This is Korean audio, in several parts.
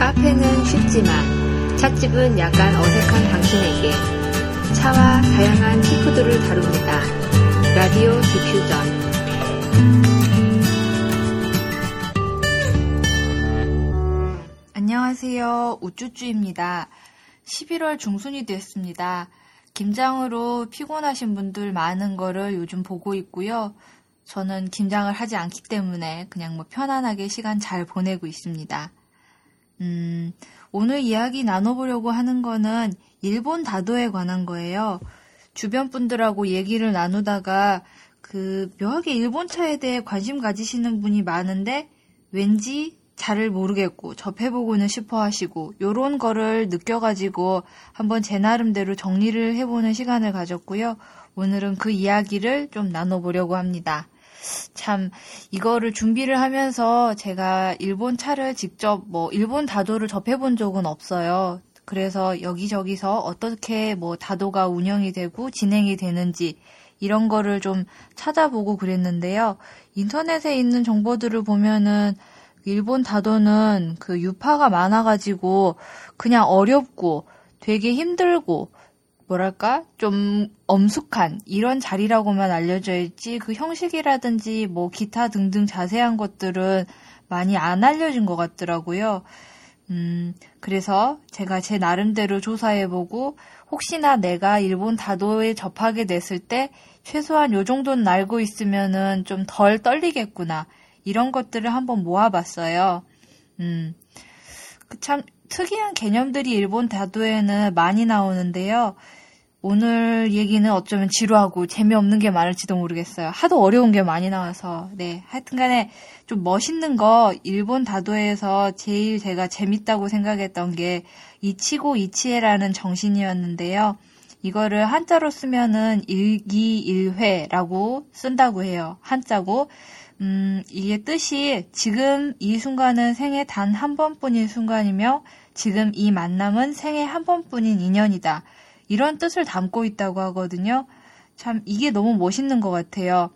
카페는 쉽지만 찻집은 약간 어색한 당신에게 차와 다양한 티푸드를 다룹니다. 라디오 디퓨전 안녕하세요. 우쭈쭈입니다. 11월 중순이 됐습니다. 김장으로 피곤하신 분들 많은 거를 요즘 보고 있고요. 저는 김장을 하지 않기 때문에 그냥 뭐 편안하게 시간 잘 보내고 있습니다. 음, 오늘 이야기 나눠보려고 하는 거는 일본 다도에 관한 거예요. 주변 분들하고 얘기를 나누다가 그 묘하게 일본차에 대해 관심 가지시는 분이 많은데 왠지 잘을 모르겠고 접해보고는 싶어 하시고 요런 거를 느껴가지고 한번 제 나름대로 정리를 해보는 시간을 가졌고요. 오늘은 그 이야기를 좀 나눠보려고 합니다. 참 이거를 준비를 하면서 제가 일본 차를 직접 뭐 일본 다도를 접해본 적은 없어요. 그래서 여기저기서 어떻게 뭐 다도가 운영이 되고 진행이 되는지 이런 거를 좀 찾아보고 그랬는데요. 인터넷에 있는 정보들을 보면은 일본 다도는 그 유파가 많아가지고 그냥 어렵고 되게 힘들고 뭐랄까 좀 엄숙한 이런 자리라고만 알려져 있지 그 형식이라든지 뭐 기타 등등 자세한 것들은 많이 안 알려진 것 같더라고요. 음, 그래서 제가 제 나름대로 조사해보고 혹시나 내가 일본 다도에 접하게 됐을 때 최소한 요 정도는 알고 있으면은 좀 덜 떨리겠구나. 이런 것들을 한번 모아봤어요. 음, 그참 특이한 개념들이 일본 다도에는 많이 나오는데요. 오늘 얘기는 어쩌면 지루하고 재미없는 게 많을지도 모르겠어요. 하도 어려운 게 많이 나와서. 네. 하여튼 간에 좀 멋있는 거 일본 다도에서 제일 제가 재밌다고 생각했던 게 이치고 이치에라는 정신이었는데요. 이거를 한자로 쓰면은 일기일회라고 쓴다고 해요. 한자고. 음, 이게 뜻이 지금 이 순간은 생애 단 한 번뿐인 순간이며 지금 이 만남은 생애 한 번뿐인 인연이다. 이런 뜻을 담고 있다고 하거든요. 참 이게 너무 멋있는 것 같아요.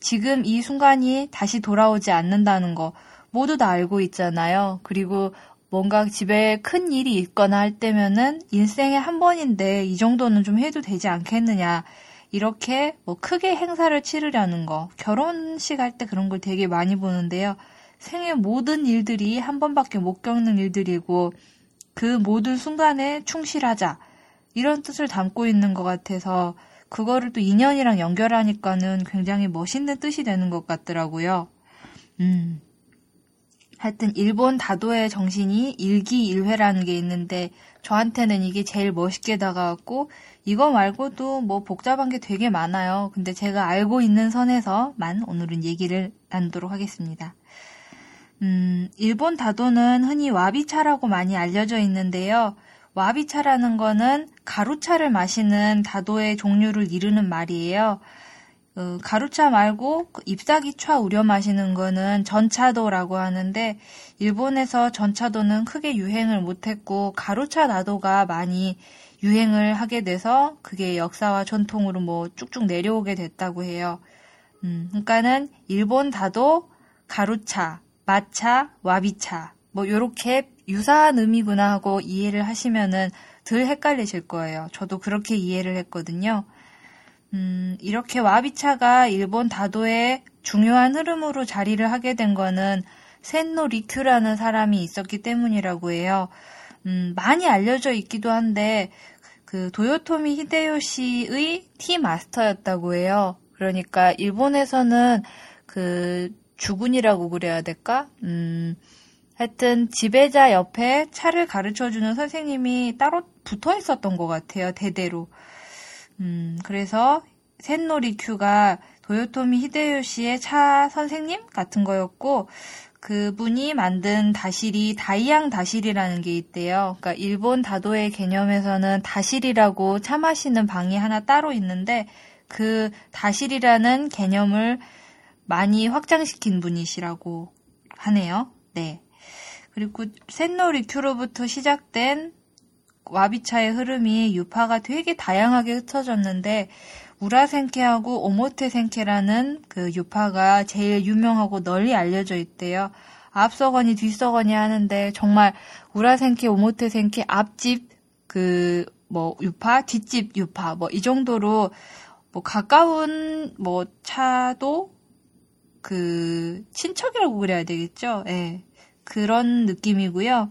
지금 이 순간이 다시 돌아오지 않는다는 거 모두 다 알고 있잖아요. 그리고 뭔가 집에 큰 일이 있거나 할 때면은 인생에 한 번인데 이 정도는 좀 해도 되지 않겠느냐. 이렇게 뭐 크게 행사를 치르려는 거, 결혼식 할 때 그런 걸 되게 많이 보는데요. 생애 모든 일들이 한 번밖에 못 겪는 일들이고 그 모든 순간에 충실하자. 이런 뜻을 담고 있는 것 같아서 그거를 또 인연이랑 연결하니까는 굉장히 멋있는 뜻이 되는 것 같더라고요. 음. 하여튼 일본 다도의 정신이 일기일회라는 게 있는데 저한테는 이게 제일 멋있게 다가왔고 이거 말고도 뭐 복잡한 게 되게 많아요. 근데 제가 알고 있는 선에서만 오늘은 얘기를 나누도록 하겠습니다. 음, 일본 다도는 흔히 와비차라고 많이 알려져 있는데요. 와비차라는 거는 가루차를 마시는 다도의 종류를 이르는 말이에요. 어, 가루차 말고 그 잎사귀차 우려 마시는 거는 전차도라고 하는데 일본에서 전차도는 크게 유행을 못했고 가루차 나도가 많이 유행을 하게 돼서 그게 역사와 전통으로 뭐 쭉쭉 내려오게 됐다고 해요. 음, 그러니까는 일본 다도 가루차, 마차, 와비차 뭐 요렇게 유사한 의미구나 하고 이해를 하시면은 덜 헷갈리실 거예요. 저도 그렇게 이해를 했거든요. 음, 이렇게 와비차가 일본 다도의 중요한 흐름으로 자리를 하게 된 거는 센노 리큐라는 사람이 있었기 때문이라고 해요. 음, 많이 알려져 있기도 한데 그 도요토미 히데요시의 티 마스터였다고 해요. 그러니까 일본에서는 그 주군이라고 그래야 될까? 음, 하여튼 지배자 옆에 차를 가르쳐 주는 선생님이 따로 붙어 있었던 것 같아요. 대대로. 음, 그래서 센노리 큐가 도요토미 히데요시의 차 선생님 같은 거였고 그분이 만든 다실이 다이양 다실이라는 게 있대요. 그러니까 일본 다도의 개념에서는 다실이라고 차 마시는 방이 하나 따로 있는데 그 다실이라는 개념을 많이 확장시킨 분이시라고 하네요. 네. 그리고 센노리 큐로부터 시작된 와비차의 흐름이 유파가 되게 다양하게 흩어졌는데 우라센케하고 오모테센케라는 그 유파가 제일 유명하고 널리 알려져 있대요. 앞서거니 뒤서거니 하는데 정말 우라생키 오모테생키 앞집 그 뭐 유파 뒷집 유파 뭐 이 정도로 뭐 가까운 뭐 차도 그 친척이라고 그래야 되겠죠. 예. 그런 느낌이고요.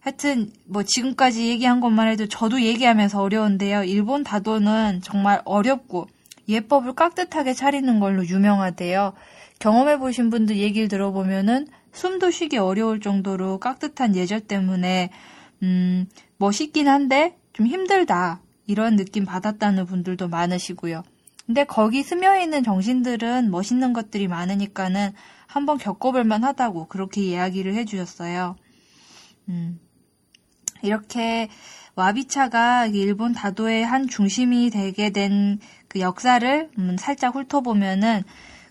하여튼 뭐 지금까지 얘기한 것만 해도 저도 얘기하면서 어려운데요. 일본 다도는 정말 어렵고 예법을 깍듯하게 차리는 걸로 유명하대요. 경험해 보신 분들 얘기를 들어보면은 숨도 쉬기 어려울 정도로 깍듯한 예절 때문에 음 멋있긴 한데 좀 힘들다 이런 느낌 받았다는 분들도 많으시고요. 근데 거기 스며 있는 정신들은 멋있는 것들이 많으니까는 한번 겪어볼 만 하다고 그렇게 이야기를 해주셨어요. 음. 이렇게 와비차가 일본 다도의 한 중심이 되게 된 그 역사를 음, 살짝 훑어보면은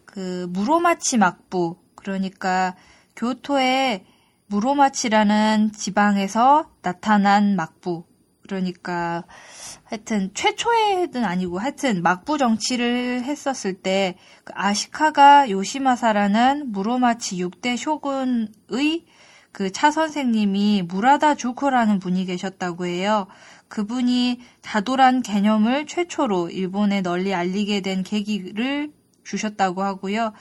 그 무로마치 막부 그러니까 교토의 무로마치라는 지방에서 나타난 막부 그러니까 하여튼 최초에는 아니고 하여튼 막부 정치를 했었을 때 그 아시카가 요시마사라는 무로마치 6대 쇼군의 그 차 선생님이 무라다 주코라는 분이 계셨다고 해요. 그분이 다도란 개념을 최초로 일본에 널리 알리게 된 계기를 주셨다고 하고요.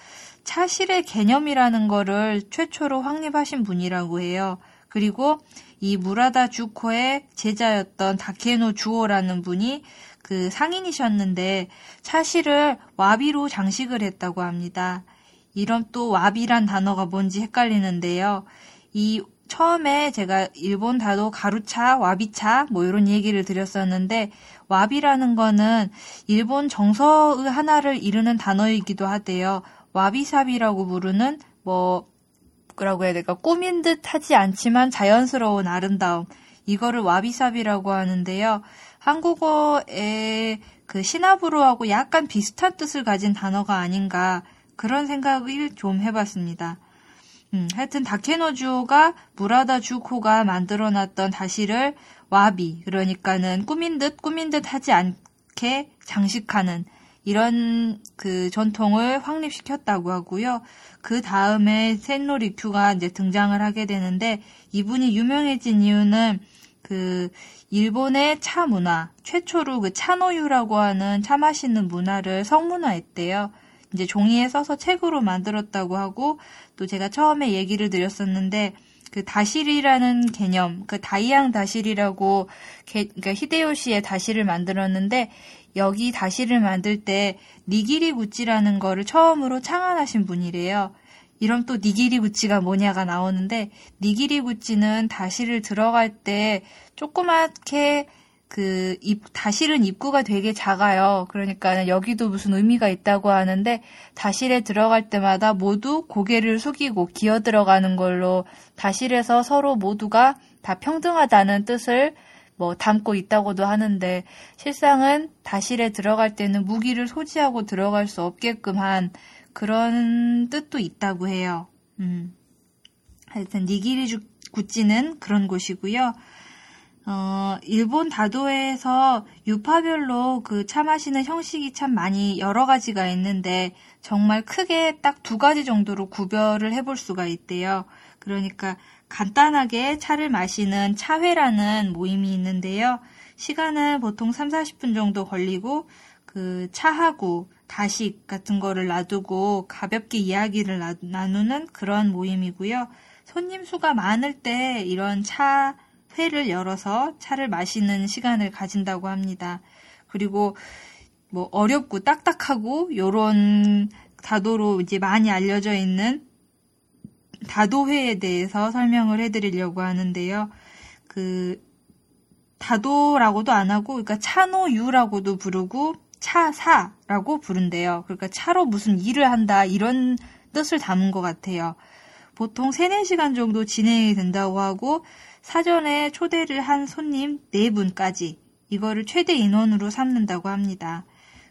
차실의 개념이라는 거를 최초로 확립하신 분이라고 해요. 그리고 이 무라다 주코의 제자였던 다케노 주오라는 분이 그 상인이셨는데 차실을 와비로 장식을 했다고 합니다. 이런 또 와비란 단어가 뭔지 헷갈리는데요. 이 처음에 제가 일본 다도 가루차, 와비차 뭐 이런 얘기를 드렸었는데 와비라는 거는 일본 정서의 하나를 이루는 단어이기도 하대요. 와비사비라고 부르는 뭐 뭐라고 해야 될까 꾸민 듯 하지 않지만 자연스러운 아름다움 이거를 와비사비라고 하는데요. 한국어의 그 시나브로하고 약간 비슷한 뜻을 가진 단어가 아닌가 그런 생각을 좀 해봤습니다. 음, 하여튼 다케노주가 무라다 주코가 만들어놨던 다시를 와비 그러니까는 꾸민 듯 꾸민 듯 하지 않게 장식하는 이런 그 전통을 확립시켰다고 하고요. 그 다음에 센노리큐가 이제 등장을 하게 되는데 이분이 유명해진 이유는 그 일본의 차 문화 최초로 그 차노유라고 하는 차 마시는 문화를 성문화했대요. 이제 종이에 써서 책으로 만들었다고 하고 또 제가 처음에 얘기를 드렸었는데 그 다실이라는 개념, 그 다이양 다실이라고 게, 그러니까 히데요시의 다실을 만들었는데 여기 다실을 만들 때 니기리 구찌라는 거를 처음으로 창안하신 분이래요. 이런 또 니기리 구찌가 뭐냐가 나오는데 니기리 구찌는 다실을 들어갈 때 조그맣게 그 입, 다실은 입구가 되게 작아요. 그러니까 여기도 무슨 의미가 있다고 하는데 다실에 들어갈 때마다 모두 고개를 숙이고 기어 들어가는 걸로 다실에서 서로 모두가 다 평등하다는 뜻을 뭐 담고 있다고도 하는데 실상은 다실에 들어갈 때는 무기를 소지하고 들어갈 수 없게끔 한 그런 뜻도 있다고 해요. 음. 하여튼 니기리 구찌는 그런 곳이고요. 어, 일본 다도에서 유파별로 그 차 마시는 형식이 참 많이 여러 가지가 있는데 정말 크게 딱 두 가지 정도로 구별을 해볼 수가 있대요. 그러니까 간단하게 차를 마시는 차회라는 모임이 있는데요. 시간은 보통 3, 40분 정도 걸리고 그 차하고 다식 같은 거를 놔두고 가볍게 이야기를 나누는 그런 모임이고요. 손님 수가 많을 때 이런 차 회를 열어서 차를 마시는 시간을 가진다고 합니다. 그리고 뭐 어렵고 딱딱하고 요런 다도로 이제 많이 알려져 있는 다도회에 대해서 설명을 해드리려고 하는데요. 그 다도라고도 안 하고, 그러니까 차노유라고도 부르고 차사라고 부른대요. 그러니까 차로 무슨 일을 한다 이런 뜻을 담은 것 같아요. 보통 3, 4시간 정도 진행이 된다고 하고 사전에 초대를 한 손님 4분까지 이거를 최대 인원으로 삼는다고 합니다.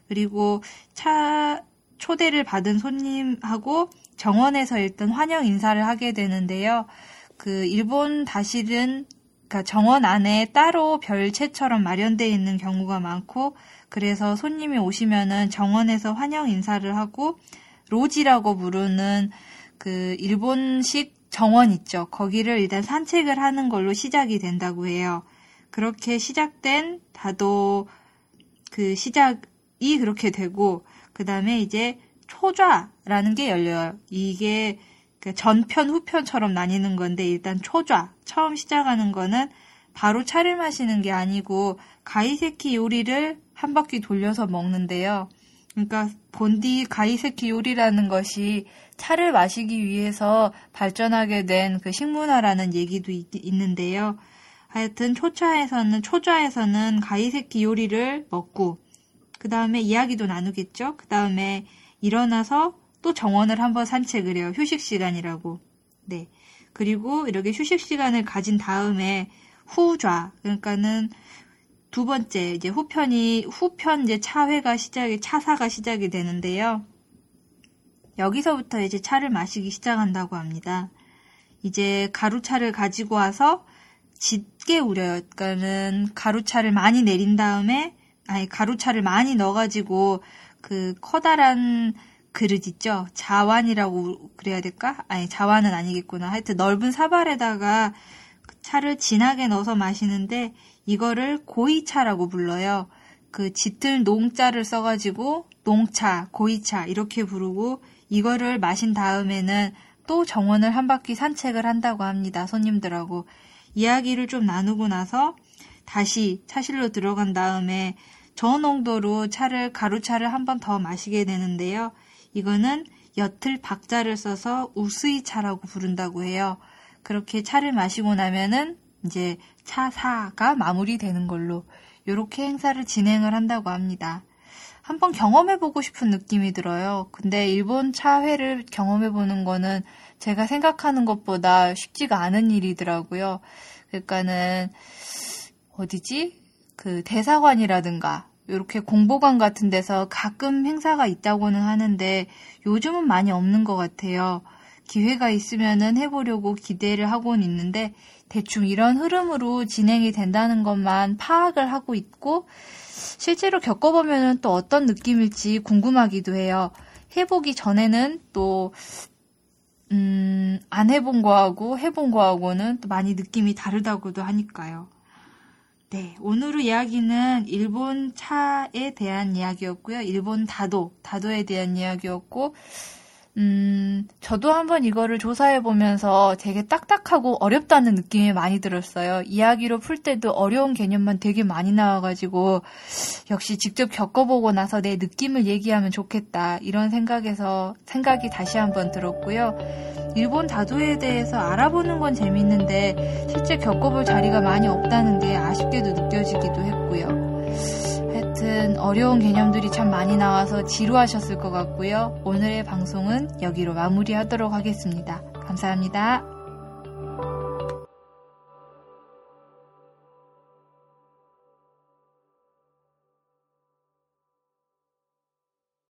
그리고 차 초대를 받은 손님하고 정원에서 일단 환영 인사를 하게 되는데요. 그 일본 다실은 그러니까 정원 안에 따로 별채처럼 마련되어 있는 경우가 많고 그래서 손님이 오시면은 정원에서 환영 인사를 하고 로지라고 부르는 그 일본식 정원 있죠. 거기를 일단 산책을 하는 걸로 시작이 된다고 해요. 그렇게 시작된 다도 그 시작이 그렇게 되고 그 다음에 이제 초좌라는 게 열려요. 이게 그 전편 후편처럼 나뉘는 건데 일단 초좌 처음 시작하는 거는 바로 차를 마시는 게 아니고 가이세키 요리를 한 바퀴 돌려서 먹는데요. 그러니까 본디 가이세키 요리라는 것이 차를 마시기 위해서 발전하게 된 그 식문화라는 얘기도 있, 는데요 하여튼 초차에서는 초좌에서는 가이세키 요리를 먹고 그 다음에 이야기도 나누겠죠. 그 다음에 일어나서 또 정원을 한번 산책을 해요. 휴식 시간이라고. 네. 그리고 이렇게 휴식 시간을 가진 다음에 후좌 그러니까는 두 번째 이제 후편이 후편 이제 차회가 시작이 차사가 시작이 되는데요. 여기서부터 이제 차를 마시기 시작한다고 합니다. 이제 가루차를 가지고 와서 짙게 우려요. 그러니까는 가루차를 많이 내린 다음에 아니 가루차를 많이 넣어가지고 그 커다란 그릇 있죠. 자완이라고 그래야 될까? 아니 자완은 아니겠구나. 하여튼 넓은 사발에다가 차를 진하게 넣어서 마시는데 이거를 고이차라고 불러요. 그 짙은 농자를 써가지고 농차, 고이차 이렇게 부르고 이거를 마신 다음에는 또 정원을 한 바퀴 산책을 한다고 합니다. 손님들하고 이야기를 좀 나누고 나서 다시 차실로 들어간 다음에 저농도로 차를 가루차를 한 번 더 마시게 되는데요. 이거는 옅을 박자를 써서 우스이 차라고 부른다고 해요. 그렇게 차를 마시고 나면은 이제 차사가 마무리되는 걸로 이렇게 행사를 진행을 한다고 합니다. 한번 경험해보고 싶은 느낌이 들어요. 근데 일본 차회를 경험해보는 거는 제가 생각하는 것보다 쉽지가 않은 일이더라고요. 그러니까는 어디지? 그 대사관이라든가 이렇게 공보관 같은 데서 가끔 행사가 있다고는 하는데 요즘은 많이 없는 것 같아요. 기회가 있으면은 해보려고 기대를 하고는 있는데 대충 이런 흐름으로 진행이 된다는 것만 파악을 하고 있고 실제로 겪어보면 또 어떤 느낌일지 궁금하기도 해요. 해보기 전에는 또, 음, 안 해본 거하고 해본 거하고는 또 많이 느낌이 다르다고도 하니까요. 네, 오늘의 이야기는 일본 차에 대한 이야기였고요. 일본 다도, 다도에 대한 이야기였고, 음, 저도 한번 이거를 조사해 보면서 되게 딱딱하고 어렵다는 느낌이 많이 들었어요. 이야기로 풀 때도 어려운 개념만 되게 많이 나와가지고, 역시 직접 겪어보고 나서 내 느낌을 얘기하면 좋겠다. 이런 생각에서, 생각이 다시 한번 들었고요. 일본 다도에 대해서 알아보는 건 재밌는데, 실제 겪어볼 자리가 많이 없다는 게 아쉽게도 느껴지기도 했고요. 하여튼 어려운 개념들이 참 많이 나와서 지루하셨을 것 같고요. 오늘의 방송은 여기로 마무리하도록 하겠습니다. 감사합니다.